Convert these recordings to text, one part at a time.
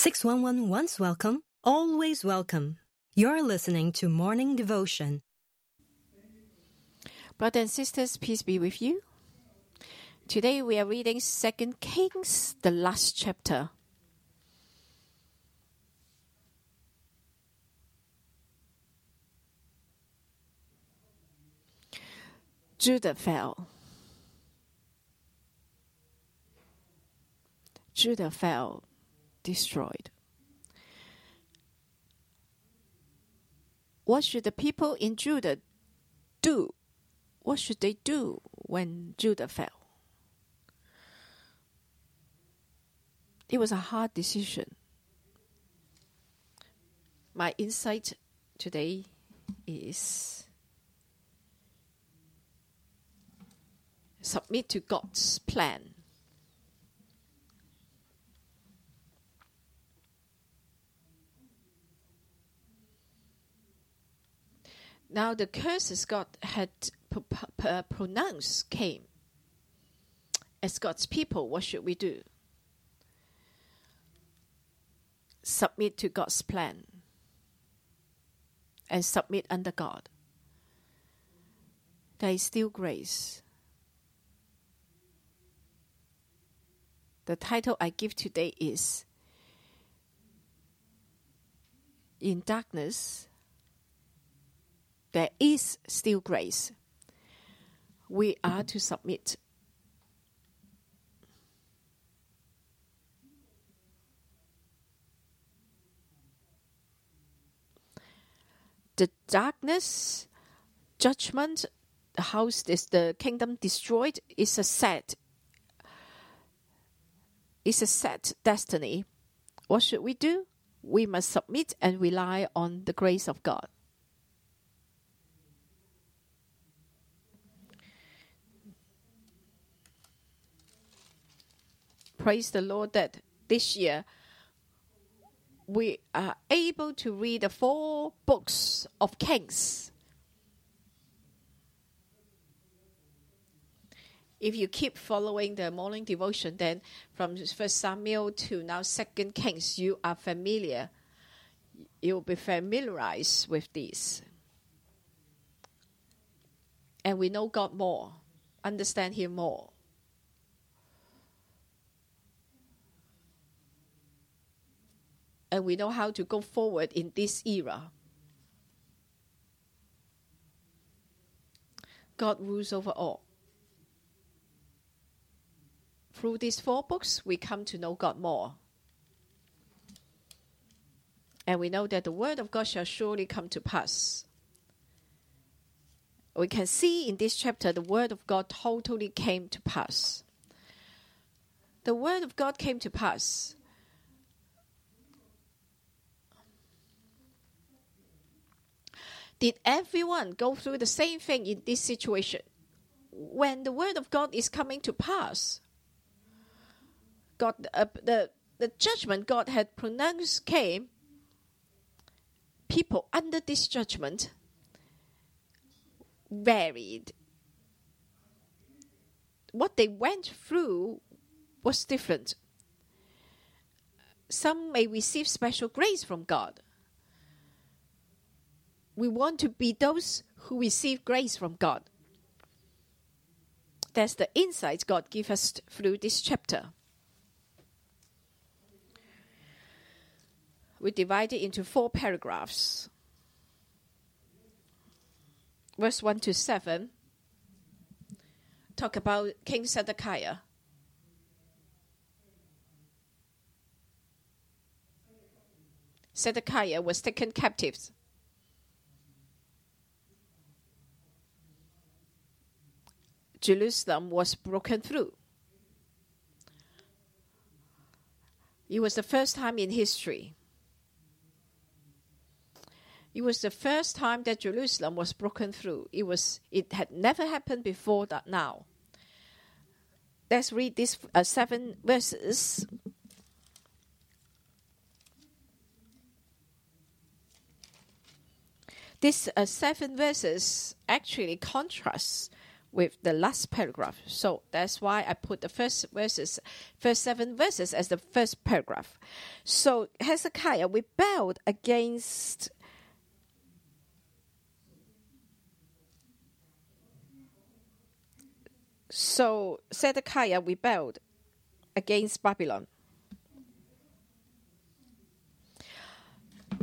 611 once welcome, always welcome. You're listening to Morning Devotion. Brothers and sisters, peace be with you. Today we are reading Second Kings, the last chapter. Judah fell. Judah fell, destroyed. What should the people in Judah do? What should they do when Judah fell? It was a hard decision. My insight today is submit to God's plan. Now the curses God had p- uh, pronounced came. As God's people, what should we do? Submit to God's plan and submit under God. There is still grace. The title I give today is In Darkness, there is still grace. We are to submit. The darkness, judgment, house is the kingdom destroyed is a set is a set destiny. What should we do? We must submit and rely on the grace of God. Praise the Lord that this year we are able to read the four books of Kings. If you keep following the morning devotion, then from First Samuel to now Second Kings, you are familiar. You'll be familiarized with these. And we know God more, understand Him more. And we know how to go forward in this era. God rules over all. Through these four books, we come to know God more. And we know that the word of God shall surely come to pass. We can see in this chapter the word of God totally came to pass. The word of God came to pass Did everyone go through the same thing in this situation? When the word of God is coming to pass, God, uh, the, the judgment God had pronounced came, people under this judgment varied. What they went through was different. Some may receive special grace from God we want to be those who receive grace from God. That's the insights God gives us through this chapter. We divide it into four paragraphs. Verse 1 to 7 talk about King Zedekiah. Zedekiah was taken captive Jerusalem was broken through. It was the first time in history. It was the first time that Jerusalem was broken through. It was it had never happened before that now. Let's read these uh, seven verses. These uh, seven verses actually contrast with the last paragraph. So that's why I put the first verses, first seven verses as the first paragraph. So Hezekiah rebelled against So Zedekiah rebelled against Babylon.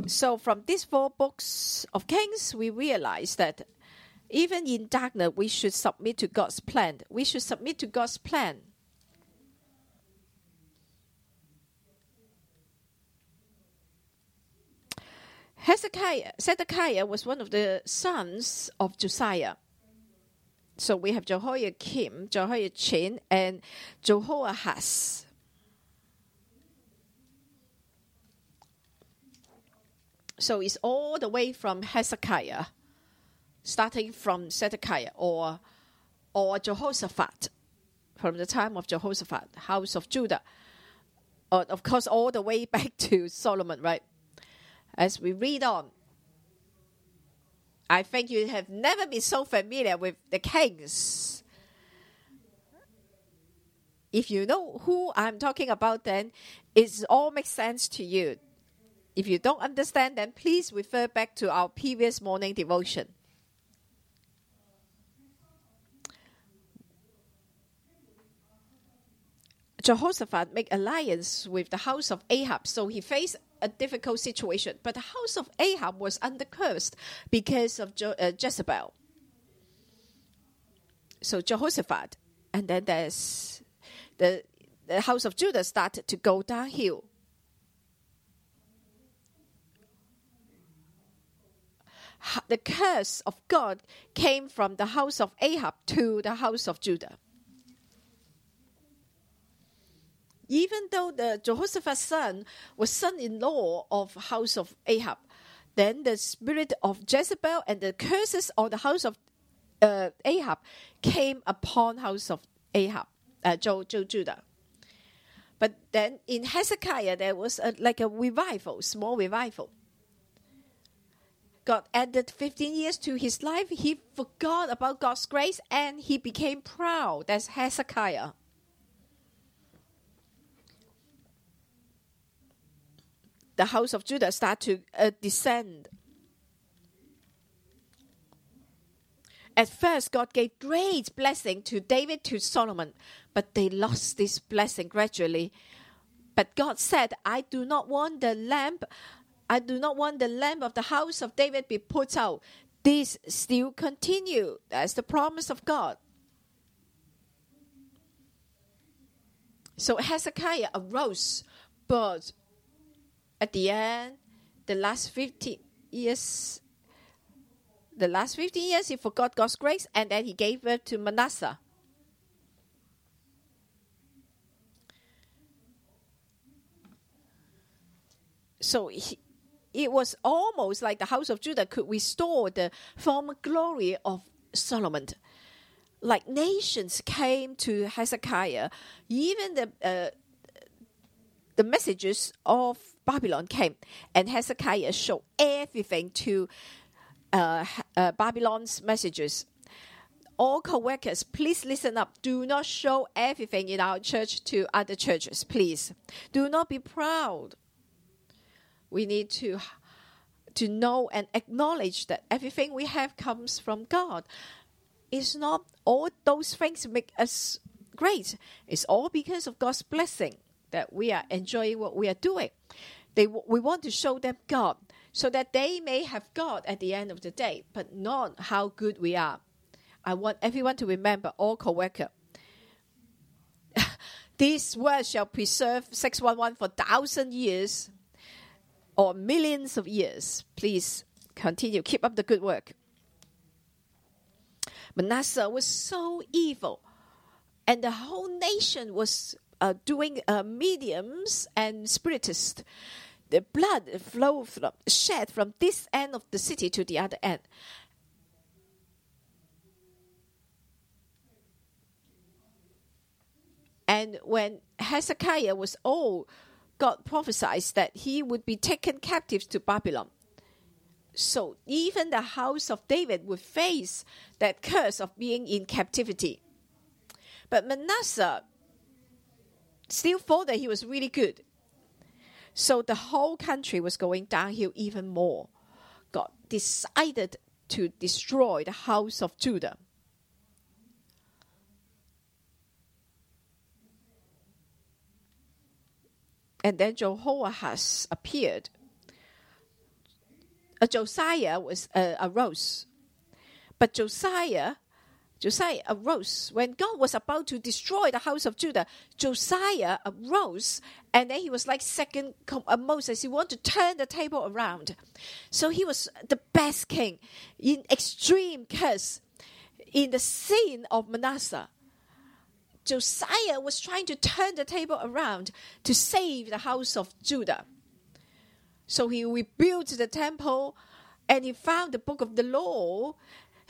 So from these four books of Kings, we realize that even in darkness, we should submit to God's plan. We should submit to God's plan. Hezekiah, Zedekiah was one of the sons of Josiah. So we have Jehoiakim, Jehoiachin, and Jehoahaz. So it's all the way from Hezekiah, starting from Zedekiah or or Jehoshaphat, from the time of Jehoshaphat, house of Judah. Or of course, all the way back to Solomon, right? As we read on, I think you have never been so familiar with the kings. If you know who I'm talking about, then it all makes sense to you. If you don't understand, then please refer back to our previous morning devotion. Jehoshaphat make alliance with the house of Ahab, so he faced a difficult situation. But the house of Ahab was under cursed because of Je- uh, Jezebel. So Jehoshaphat, and then there's the the house of Judah started to go downhill. The curse of God came from the house of Ahab to the house of Judah. Even though the Jehoshaphat's son was son-in-law of house of Ahab, then the spirit of Jezebel and the curses on the house of uh, Ahab came upon house of Ahab, uh, Judah. But then in Hezekiah there was a, like a revival, small revival. God added 15 years to his life. He forgot about God's grace and he became proud. That's Hezekiah. The house of Judah start to uh, descend. At first, God gave great blessing to David, to Solomon, but they lost this blessing gradually. But God said, I do not want the lamp, I do not want the lamp of the house of David be put out. This still continue. That's the promise of God. So Hezekiah arose, but at the end, the last 50 years, the last 50 years, he forgot God's grace and then he gave birth to Manasseh. So he, it was almost like the house of Judah could restore the former glory of Solomon. Like nations came to Hezekiah, even the uh, the messages of Babylon came, and Hezekiah showed everything to uh, uh, Babylon's messages. All co-workers, please listen up. Do not show everything in our church to other churches, please. Do not be proud. We need to to know and acknowledge that everything we have comes from God. It's not all those things make us great. It's all because of God's blessing that we are enjoying what we are doing. They, we want to show them God so that they may have God at the end of the day, but not how good we are. I want everyone to remember, all co-worker. These words shall preserve 611 for thousand years or millions of years. Please continue. Keep up the good work. Manasseh was so evil, and the whole nation was uh, doing uh, mediums and spiritists the blood flow from, shed from this end of the city to the other end. And when Hezekiah was old, God prophesied that he would be taken captive to Babylon. So even the house of David would face that curse of being in captivity. But Manasseh still thought that he was really good. So the whole country was going downhill even more. God decided to destroy the house of Judah. And then Jehoahaz appeared. Uh, Josiah was uh, arose, but Josiah, Josiah arose when God was about to destroy the house of Judah. Josiah arose, and then he was like second uh, Moses. He wanted to turn the table around, so he was the best king in extreme curse in the sin of Manasseh. Josiah was trying to turn the table around to save the house of Judah. So he rebuilt the temple and he found the book of the law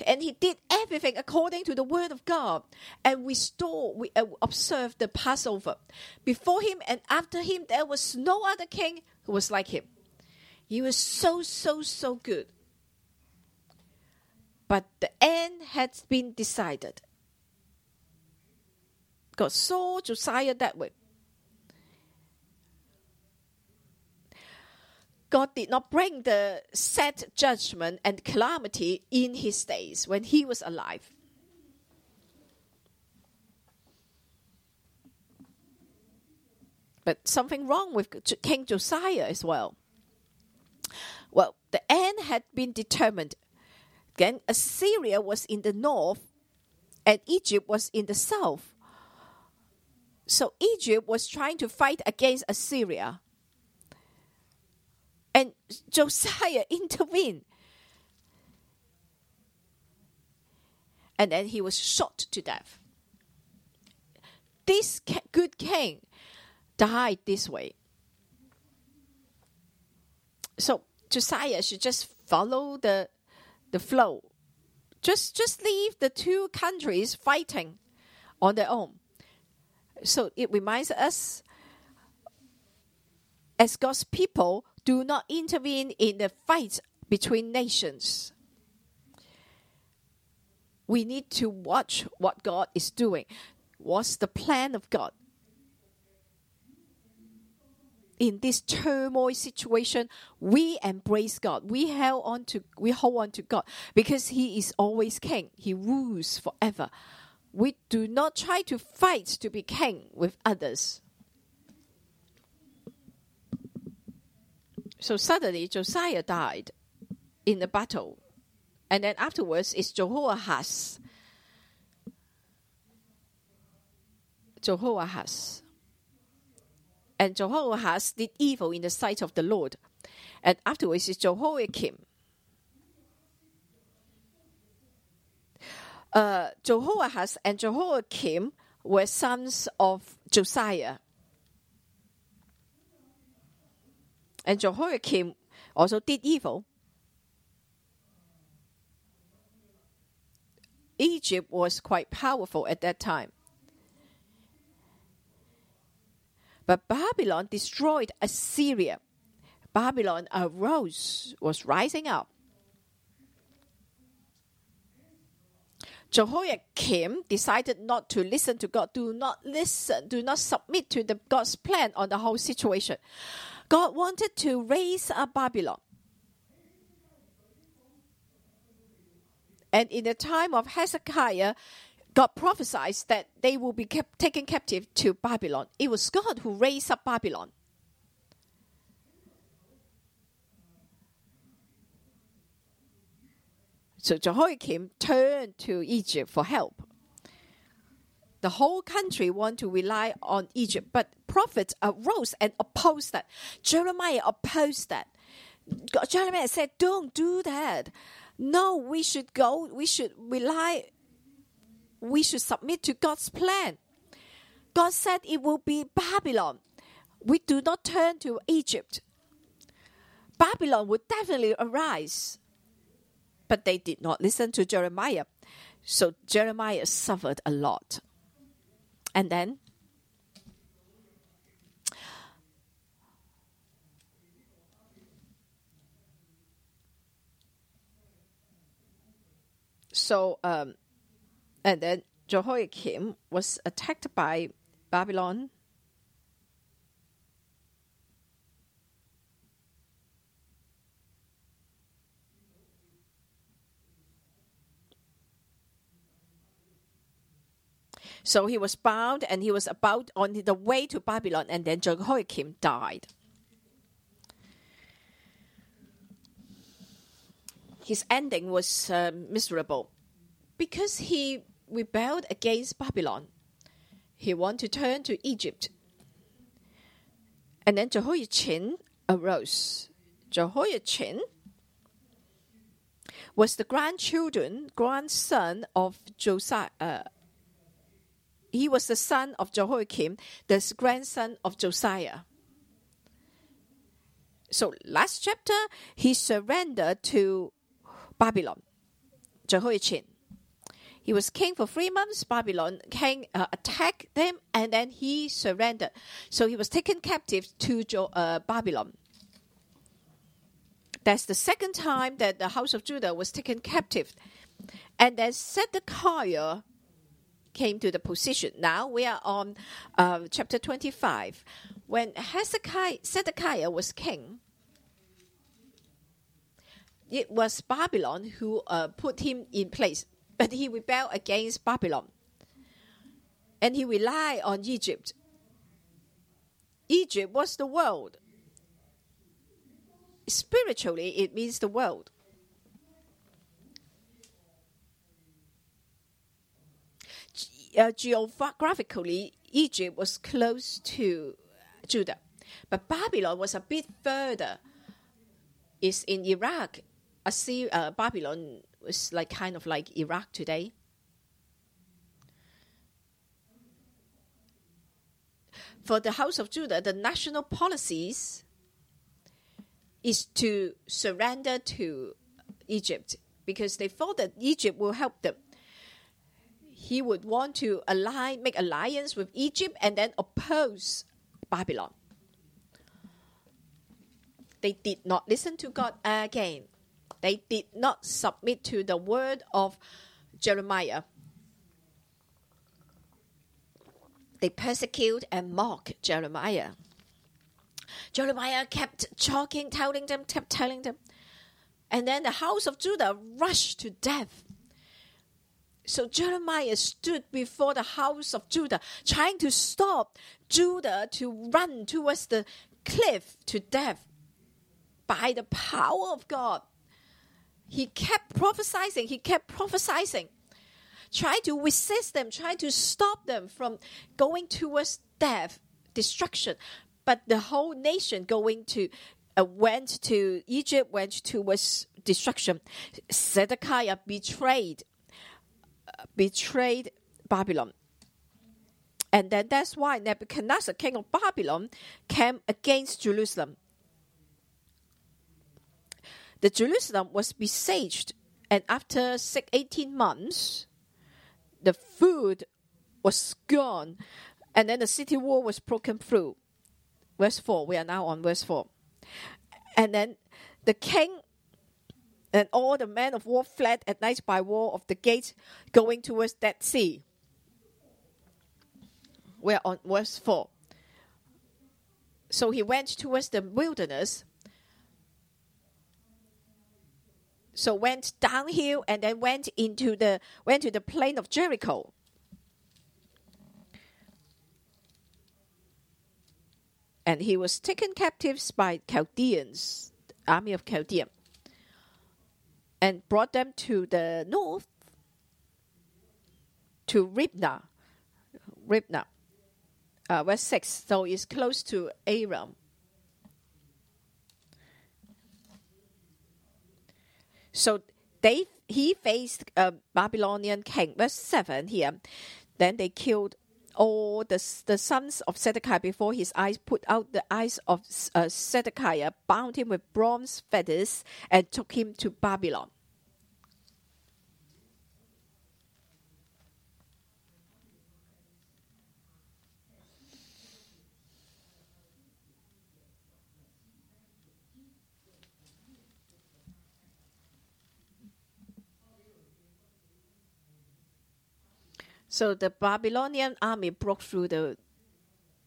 and he did everything according to the word of God and restored, we uh, observed the Passover. Before him and after him, there was no other king who was like him. He was so, so, so good. But the end had been decided. God saw Josiah that way. God did not bring the set judgment and calamity in his days when he was alive. But something wrong with King Josiah as well. Well, the end had been determined. Again, Assyria was in the north and Egypt was in the south. So Egypt was trying to fight against Assyria. And Josiah intervened. And then he was shot to death. This good king died this way. So Josiah should just follow the the flow. Just just leave the two countries fighting on their own. So it reminds us as God's people do not intervene in the fight between nations. We need to watch what God is doing. What's the plan of God? In this turmoil situation, we embrace God. We hold on to we hold on to God because He is always King. He rules forever we do not try to fight to be king with others. So suddenly Josiah died in the battle. And then afterwards is Jehoahaz. Jehoahaz. And Jehoahaz did evil in the sight of the Lord. And afterwards is Jehoiakim. uh, Jehoahaz and Jehoiakim were sons of Josiah. And Jehoiakim also did evil. Egypt was quite powerful at that time. But Babylon destroyed Assyria. Babylon arose, was rising up. Jehoiakim decided not to listen to God. Do not listen. Do not submit to the God's plan on the whole situation. God wanted to raise up Babylon. And in the time of Hezekiah, God prophesied that they will be kept, taken captive to Babylon. It was God who raised up Babylon. So Jehoiakim turned to Egypt for help. The whole country want to rely on Egypt, but prophets arose and opposed that. Jeremiah opposed that. Jeremiah said, "Don't do that. No, we should go. We should rely. We should submit to God's plan. God said it will be Babylon. We do not turn to Egypt. Babylon would definitely arise." But they did not listen to Jeremiah. So Jeremiah suffered a lot. And then so um, and then Jehoiakim was attacked by Babylon So he was bound and he was about on the way to Babylon, and then Jehoiakim died. His ending was uh, miserable because he rebelled against Babylon. He wanted to turn to Egypt. And then Jehoiachin arose. Jehoiachin was the grandchildren, grandson of Josiah. Uh, he was the son of Jehoiakim, the grandson of Josiah. So last chapter, he surrendered to Babylon, Jehoiachin. He was king for three months. Babylon king uh, attacked them, and then he surrendered. So he was taken captive to jo- uh, Babylon. That's the second time that the house of Judah was taken captive. And then Zedekiah came to the position. Now we are on uh, chapter 25. When Hezekiah, Zedekiah was king, it was Babylon who uh, put him in place, but he rebelled against Babylon. And he relied on Egypt. Egypt was the world. Spiritually, it means the world. Uh, geographically, Egypt was close to Judah, but Babylon was a bit further. It's in Iraq. Assyria, uh, Babylon was like kind of like Iraq today. For the house of Judah, the national policies is to surrender to Egypt because they thought that Egypt will help them he would want to align, make alliance with Egypt and then oppose Babylon. They did not listen to God again. They did not submit to the word of Jeremiah. They persecute and mock Jeremiah. Jeremiah kept talking, telling them, kept telling them. And then the house of Judah rushed to death so Jeremiah stood before the house of Judah, trying to stop Judah to run towards the cliff to death by the power of God. He kept prophesying, he kept prophesying, trying to resist them, trying to stop them from going towards death, destruction. But the whole nation going to uh, went to Egypt, went towards destruction. Zedekiah betrayed betrayed Babylon. And then that's why Nebuchadnezzar, king of Babylon, came against Jerusalem. The Jerusalem was besieged, and after six, 18 months, the food was gone, and then the city wall was broken through. Verse 4, we are now on verse 4. And then the king and all the men of war fled at night by wall of the gates going towards that sea. We're on verse 4. So he went towards the wilderness. So went downhill and then went into the went to the plain of Jericho. And he was taken captives by Chaldeans, army of Chaldean and brought them to the north to Riblah. Riblah, uh, verse 6. So it's close to Aram. So they he faced a Babylonian king. Verse 7 here. Then they killed all the, the sons of Zedekiah before his eyes, put out the eyes of uh, Zedekiah, bound him with bronze fetters, and took him to Babylon. So the Babylonian army broke through the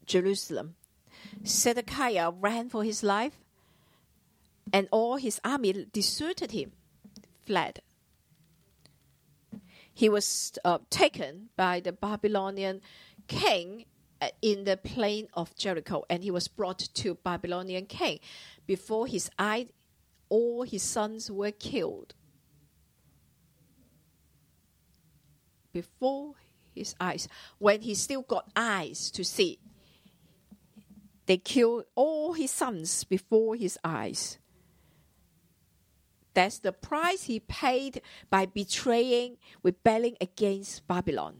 Jerusalem. Zedekiah ran for his life, and all his army deserted him, fled. He was uh, taken by the Babylonian king uh, in the plain of Jericho, and he was brought to Babylonian king. Before his eyes, all his sons were killed. Before his eyes, when he still got eyes to see, they killed all his sons before his eyes. That's the price he paid by betraying, rebelling against Babylon.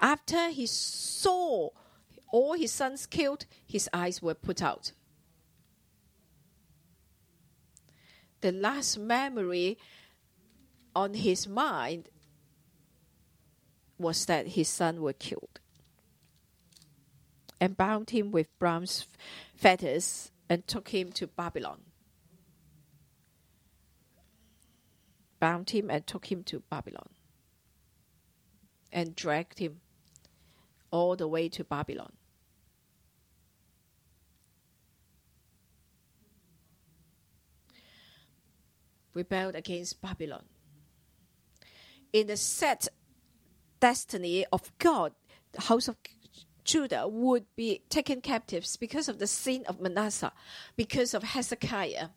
After he saw all his sons killed, his eyes were put out. The last memory on his mind was that his son were killed and bound him with bronze fetters and took him to Babylon. Bound him and took him to Babylon and dragged him all the way to Babylon. Rebelled against Babylon. In the set destiny of God, the house of Judah would be taken captives because of the sin of Manasseh, because of Hezekiah.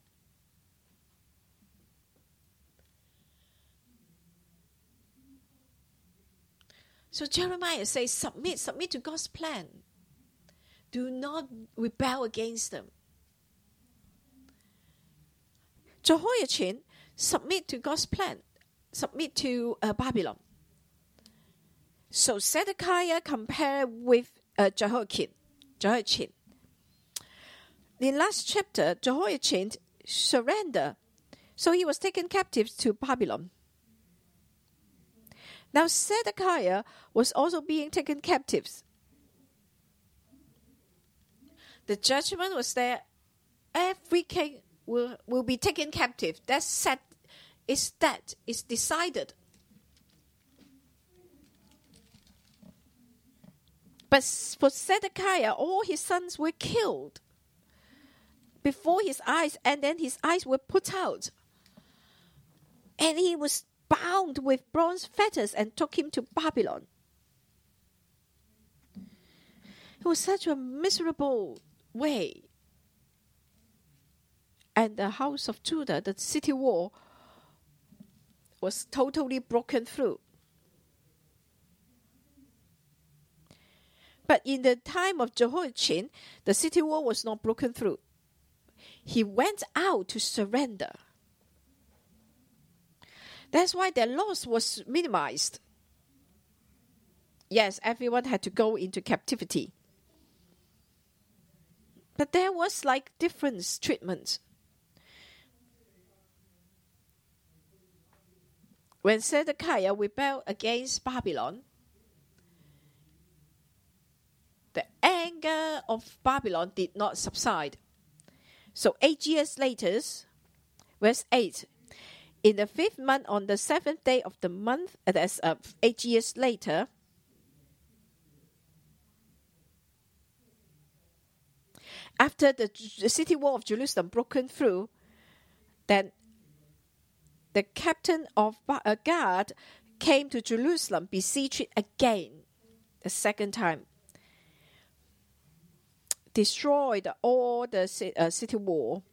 So Jeremiah says, submit, submit to God's plan. Do not rebel against them. Jehoiachin, submit to God's plan. Submit to uh, Babylon. So Zedekiah compared with uh, Jehoiakim. Jehoiachin. In last chapter, Jehoiachin surrendered. So he was taken captive to Babylon. Now Zedekiah was also being taken captives. The judgment was there. Every king will, will be taken captive. That's set. Is that is decided. But for Zedekiah, all his sons were killed before his eyes, and then his eyes were put out. And he was bound with bronze fetters and took him to Babylon. It was such a miserable way. And the house of Judah, the city wall, was totally broken through. But in the time of Jehoiachin, the city wall was not broken through. He went out to surrender. That's why their loss was minimized. Yes, everyone had to go into captivity. But there was like different treatment. When Zedekiah rebelled against Babylon, the anger of Babylon did not subside. So eight years later, verse 8 in the fifth month, on the seventh day of the month, uh, that's uh, eight years later, after the, the city wall of Jerusalem broken through, then the captain of a uh, guard came to Jerusalem, besieged it again, the second time, destroyed all the uh, city wall,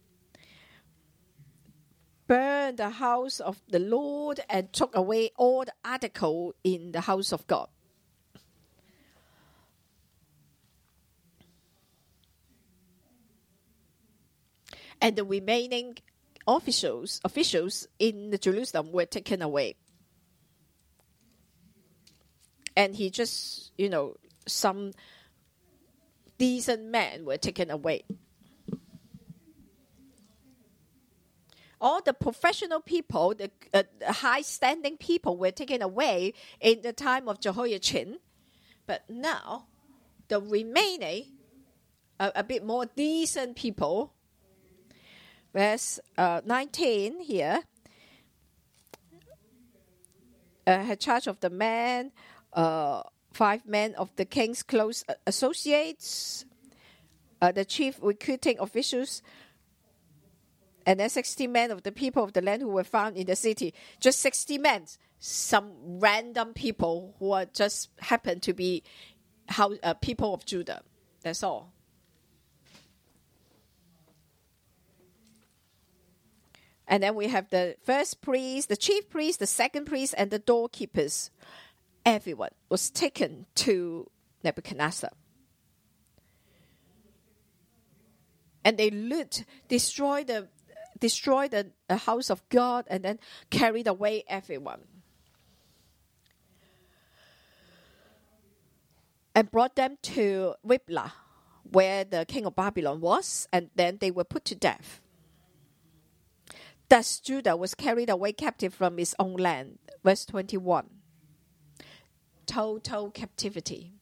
burned the house of the Lord and took away all the article in the house of God. And the remaining officials officials in Jerusalem were taken away. And he just, you know, some decent men were taken away. all the professional people, the uh, high standing people were taken away in the time of Jehoiachin. But now, the remaining, uh, a bit more decent people, verse uh, 19 here, uh, had charge of the men, uh, five men of the king's close associates, uh, the chief recruiting officials, and then 60 men of the people of the land who were found in the city. Just 60 men, some random people who are just happen to be how, uh, people of Judah. That's all. And then we have the first priest, the chief priest, the second priest, and the doorkeepers. Everyone was taken to Nebuchadnezzar. And they loot, destroy the destroy the, house of God, and then carried away everyone. And brought them to Riblah, where the king of Babylon was, and then they were put to death. Thus Judah was carried away captive from his own land. Verse 21. Total captivity.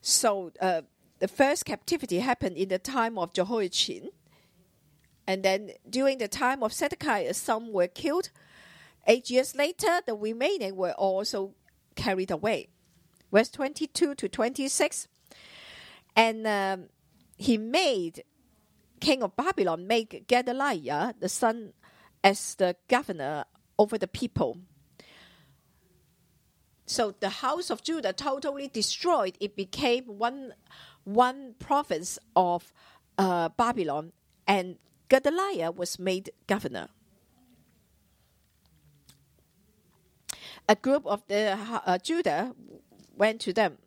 So uh, the first captivity happened in the time of Jehoiachin. And then during the time of Zedekiah, some were killed. Eight years later, the remaining were also carried away. Verse 22 to 26. And um, he made king of Babylon made Gedaliah, the son, as the governor over the people. So the house of Judah totally destroyed. It became one, one province of uh, Babylon, and Gedaliah was made governor. A group of the uh, Judah went to them,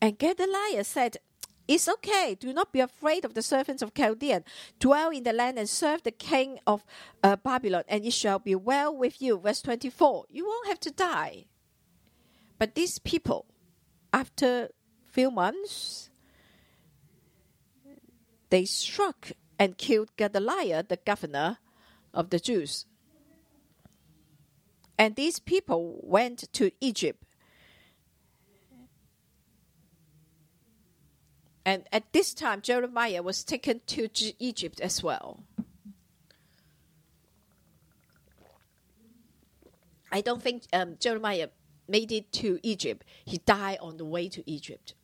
and Gedaliah said, it's okay. Do not be afraid of the servants of Chaldean. Dwell in the land and serve the king of uh, Babylon, and it shall be well with you. Verse 24. You won't have to die. But these people, after few months, they struck and killed Gedaliah, the governor of the Jews. And these people went to Egypt And at this time, Jeremiah was taken to Egypt as well. I don't think um, Jeremiah made it to Egypt. He died on the way to Egypt.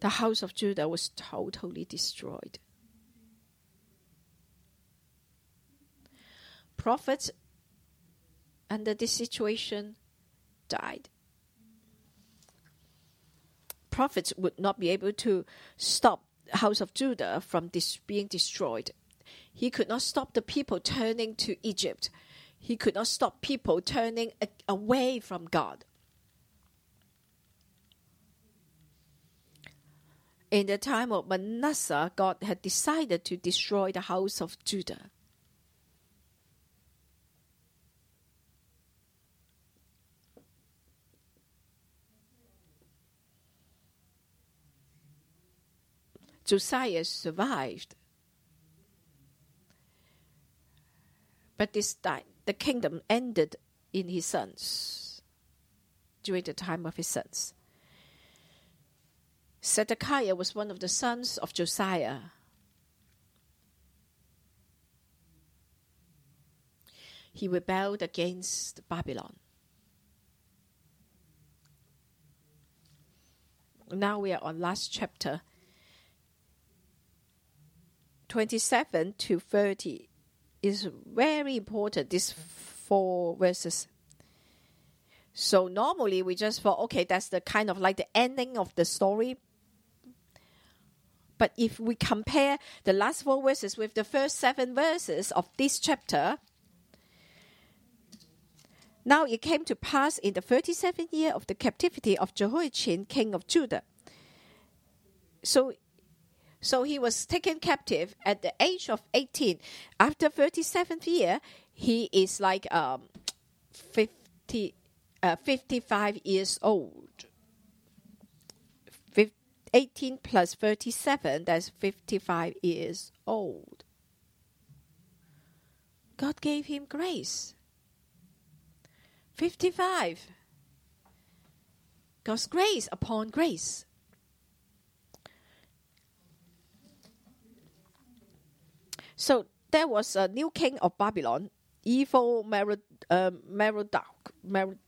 The house of Judah was totally destroyed. Prophets under this situation died prophets would not be able to stop house of Judah from dis- being destroyed. He could not stop the people turning to Egypt. He could not stop people turning a- away from God. In the time of Manasseh, God had decided to destroy the house of Judah. Josiah survived. But this time, the kingdom ended in his sons, during the time of his sons. Zedekiah was one of the sons of Josiah. He rebelled against Babylon. Now we are on last chapter 27 to 30 is very important, these four verses. So normally we just thought, okay, that's the kind of like the ending of the story. But if we compare the last four verses with the first seven verses of this chapter, now it came to pass in the 37th year of the captivity of Jehoiachin, king of Judah. So so he was taken captive at the age of 18. After 37th year, he is like um, 50, uh, 55 years old. 18 plus 37, that's 55 years old. God gave him grace. 55. God's grace upon grace. So there was a new king of Babylon, evil uh, Merodach, Merod,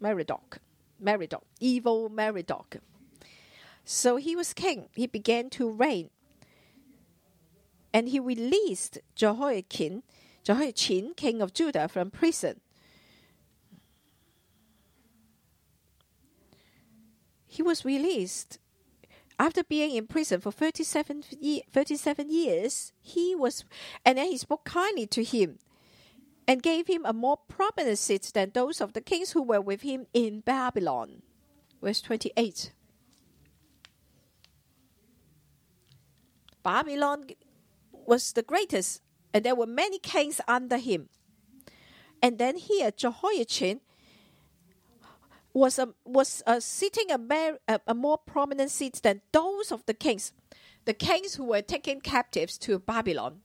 Merodach, Merodach, evil Merodach. So he was king. He began to reign. And he released Jehoiakim, Jehoiachin, king of Judah, from prison. He was released after being in prison for 37, ye- 37 years. He was, and then he spoke kindly to him and gave him a more prominent seat than those of the kings who were with him in Babylon. Verse 28. Babylon was the greatest, and there were many kings under him. And then here, Jehoiachin was a, was uh, sitting a, mer- a, a more prominent seat than those of the kings, the kings who were taken captives to Babylon.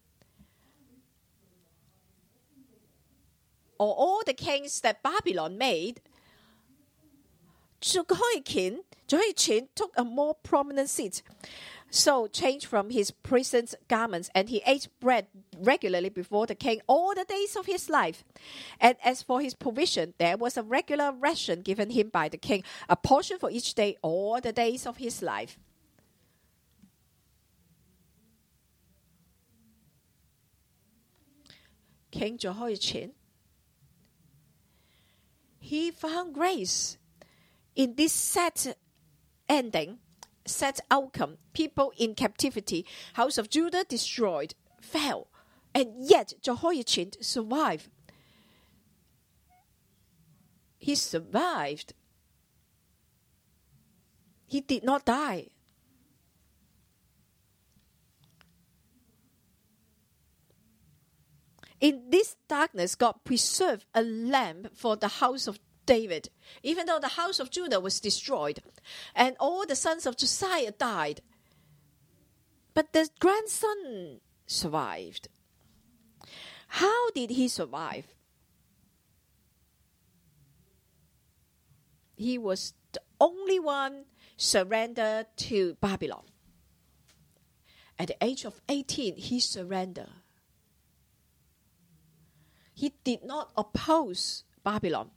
Or all the kings that Babylon made, Jehoiakim, Jehoiachin took a more prominent seat. So changed from his prison's garments, and he ate bread regularly before the king all the days of his life. And as for his provision, there was a regular ration given him by the king, a portion for each day all the days of his life. King Jehoiachin, he found grace in this sad ending sad outcome. People in captivity, house of Judah destroyed, fell, and yet Jehoiachin survived. He survived. He did not die. In this darkness, God preserved a lamp for the house of David, even though the house of Judah was destroyed and all the sons of Josiah died. But the grandson survived. How did he survive? He was the only one surrendered to Babylon. At the age of 18, he surrendered. He did not oppose Babylon.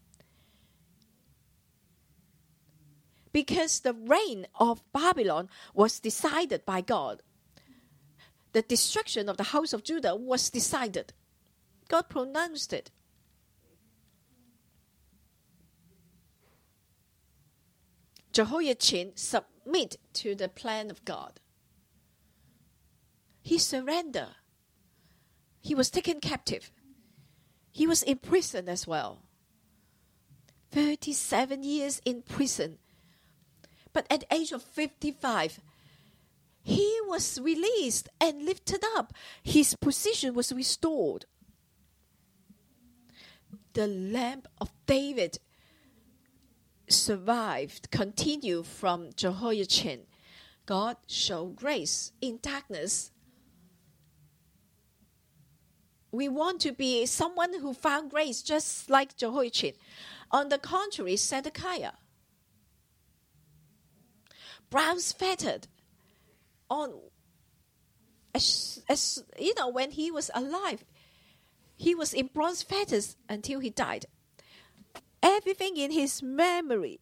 Because the reign of Babylon was decided by God. The destruction of the house of Judah was decided. God pronounced it. Jehoiachin submit to the plan of God. He surrendered. He was taken captive. He was in prison as well. 37 years in prison but at the age of 55, he was released and lifted up. His position was restored. The lamp of David survived, continued from Jehoiachin. God showed grace in darkness. We want to be someone who found grace just like Jehoiachin. On the contrary, Zedekiah Bronze fettered on as, as you know when he was alive he was in bronze fetters until he died. Everything in his memory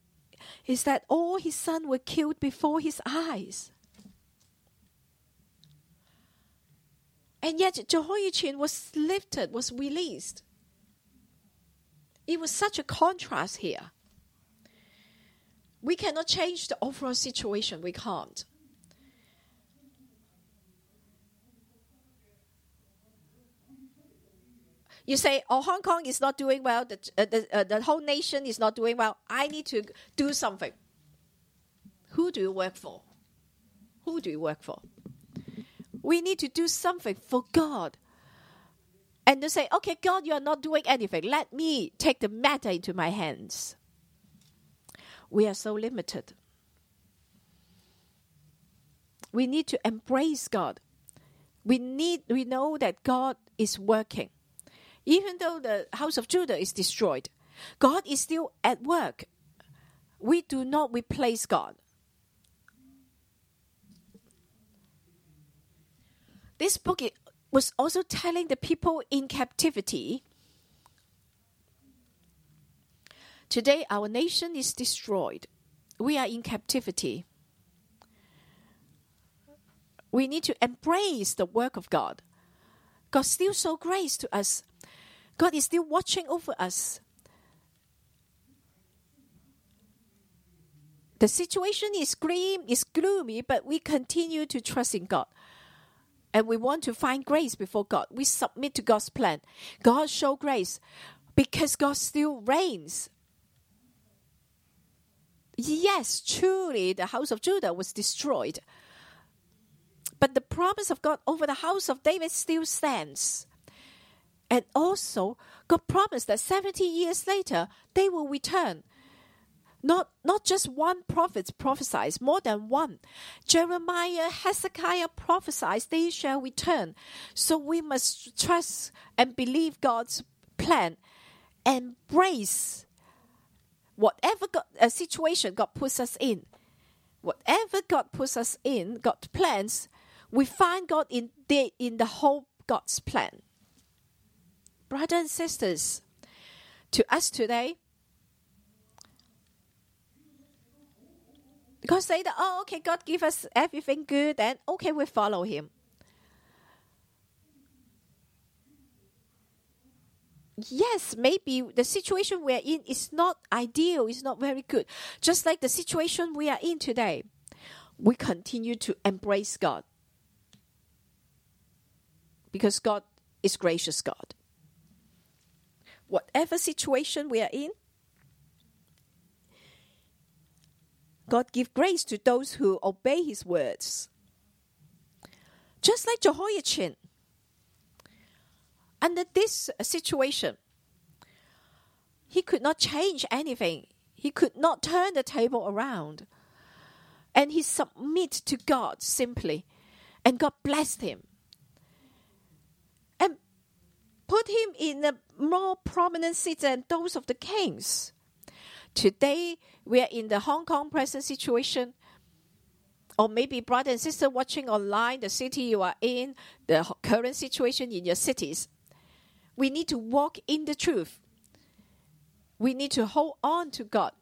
is that all his sons were killed before his eyes. And yet jehoiachin was lifted was released. It was such a contrast here we cannot change the overall situation. We can't. You say, "Oh, Hong Kong is not doing well. The uh, the, uh, the whole nation is not doing well. I need to do something." Who do you work for? Who do you work for? We need to do something for God. And to say, okay, God, you are not doing anything. Let me take the matter into my hands we are so limited. We need to embrace God. We need we know that God is working. Even though the house of Judah is destroyed, God is still at work. We do not replace God. This book was also telling the people in captivity Today, our nation is destroyed. We are in captivity. We need to embrace the work of God. God still show grace to us. God is still watching over us. The situation is grim, is gloomy, but we continue to trust in God. And we want to find grace before God. We submit to God's plan. God show grace because God still reigns. Yes, truly the house of Judah was destroyed. But the promise of God over the house of David still stands. And also, God promised that 70 years later, they will return. Not, not just one prophet prophesies, more than one. Jeremiah, Hezekiah prophesies they shall return. So we must trust and believe God's plan. Embrace whatever God, a situation God puts us in. Whatever God puts us in, God plans, we find God in the, in the whole God's plan. Brothers and sisters, to us today, Because say that, oh, okay, God give us everything good, and okay, we follow Him. Yes, maybe the situation we are in is not ideal, it's not very good. Just like the situation we are in today, we continue to embrace God. Because God is gracious God. Whatever situation we are in, God give grace to those who obey his words. Just like Jehoiachin, under this uh, situation, he could not change anything. He could not turn the table around. And he submit to God simply. And God blessed him. And put him in a more prominent seat than those of the kings. Today, we are in the Hong Kong present situation, or maybe brother and sister watching online, the city you are in, the current situation in your cities. We need to walk in the truth. We need to hold on to God.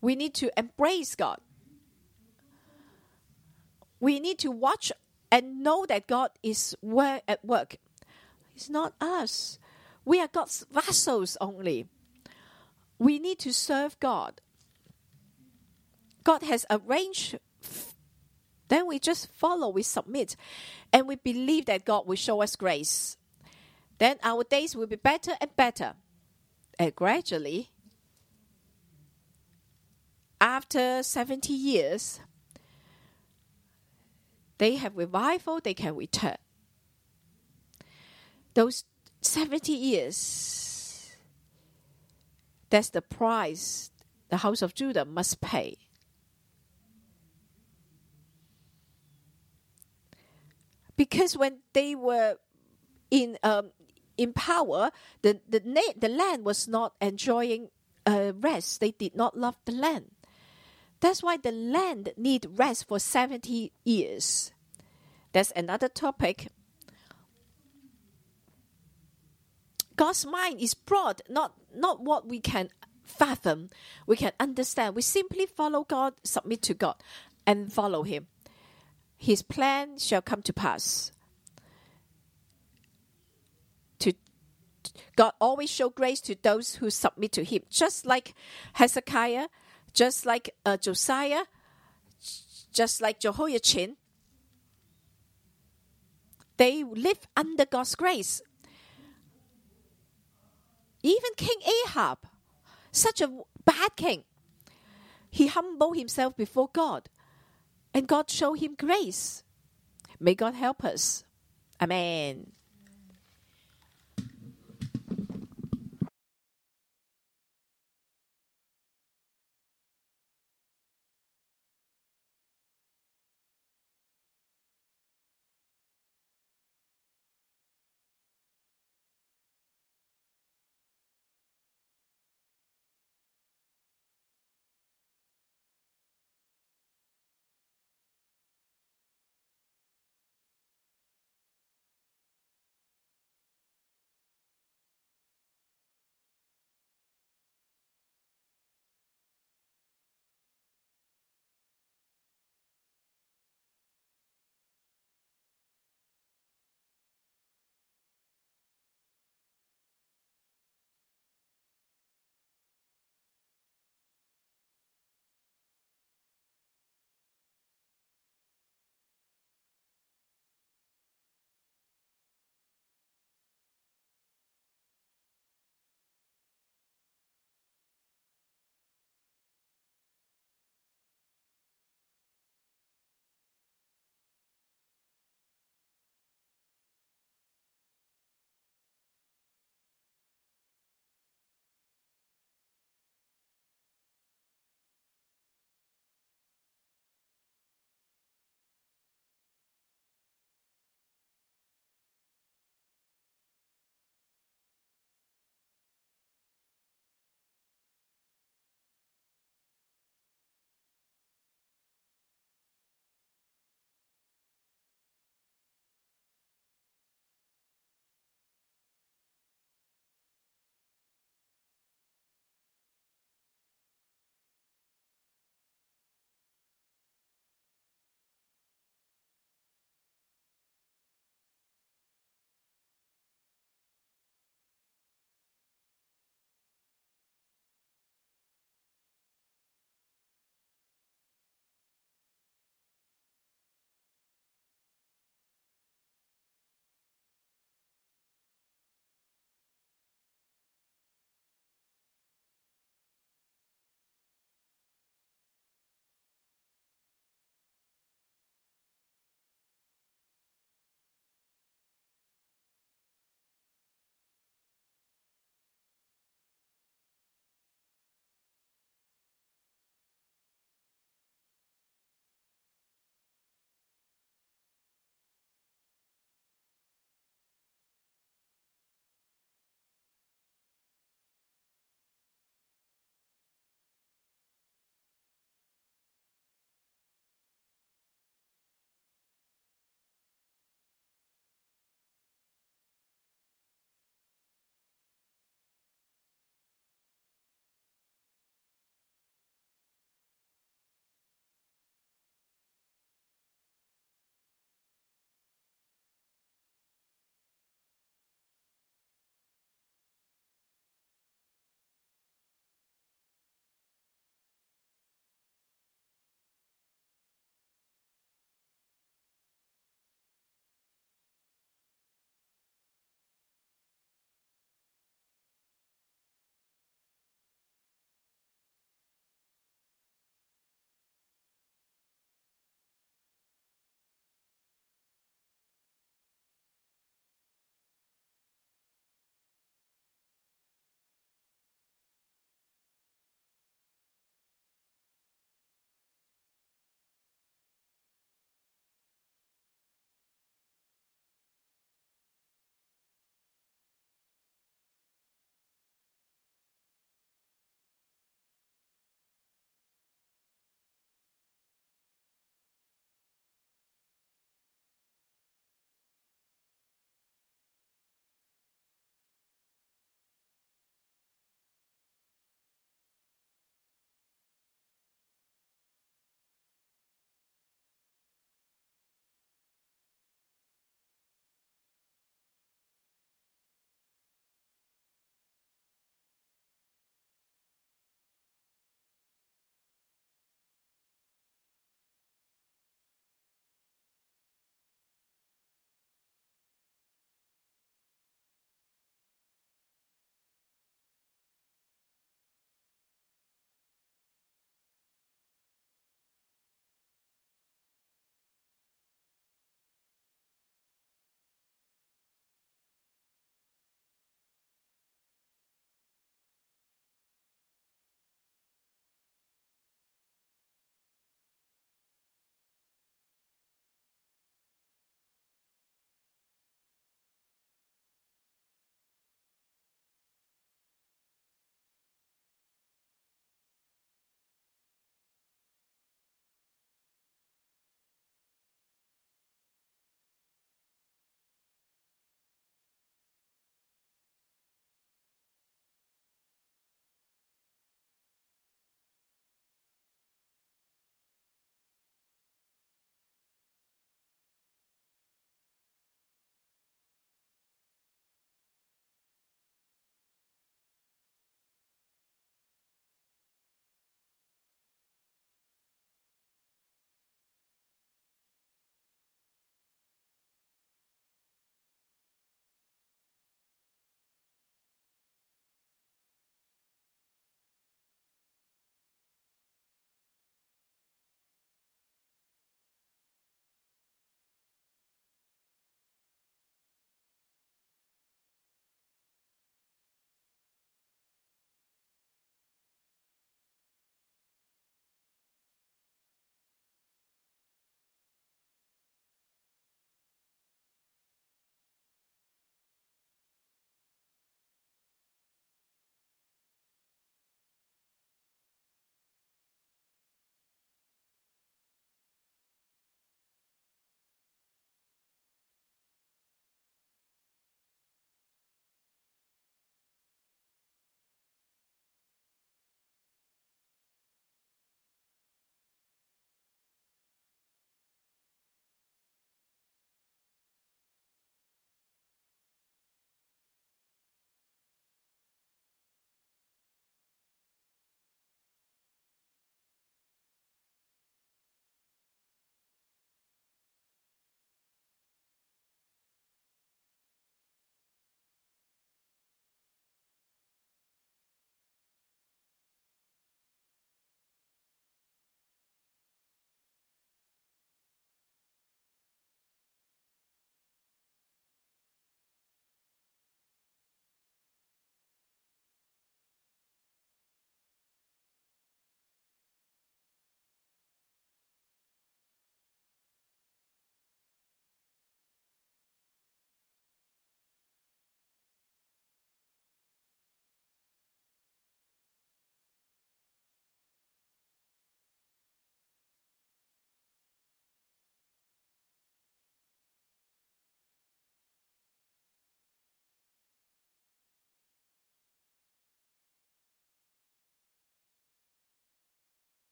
We need to embrace God. We need to watch and know that God is at work. It's not us. We are God's vessels only. We need to serve God. God has arranged, then we just follow, we submit, and we believe that God will show us grace. Then our days will be better and better. And gradually, after 70 years, they have revival, they can return. Those 70 years that's the price the house of Judah must pay. Because when they were in um, in power, the the the land was not enjoying uh, rest. They did not love the land. That's why the land need rest for seventy years. That's another topic. God's mind is broad, not not what we can fathom, we can understand. We simply follow God, submit to God, and follow Him. His plan shall come to pass. To God always show grace to those who submit to Him, just like Hezekiah, just like uh, Josiah, just like Jehoiachin. They live under God's grace. Even King Ahab, such a bad king, he humbled himself before God, and God showed him grace. May God help us. Amen.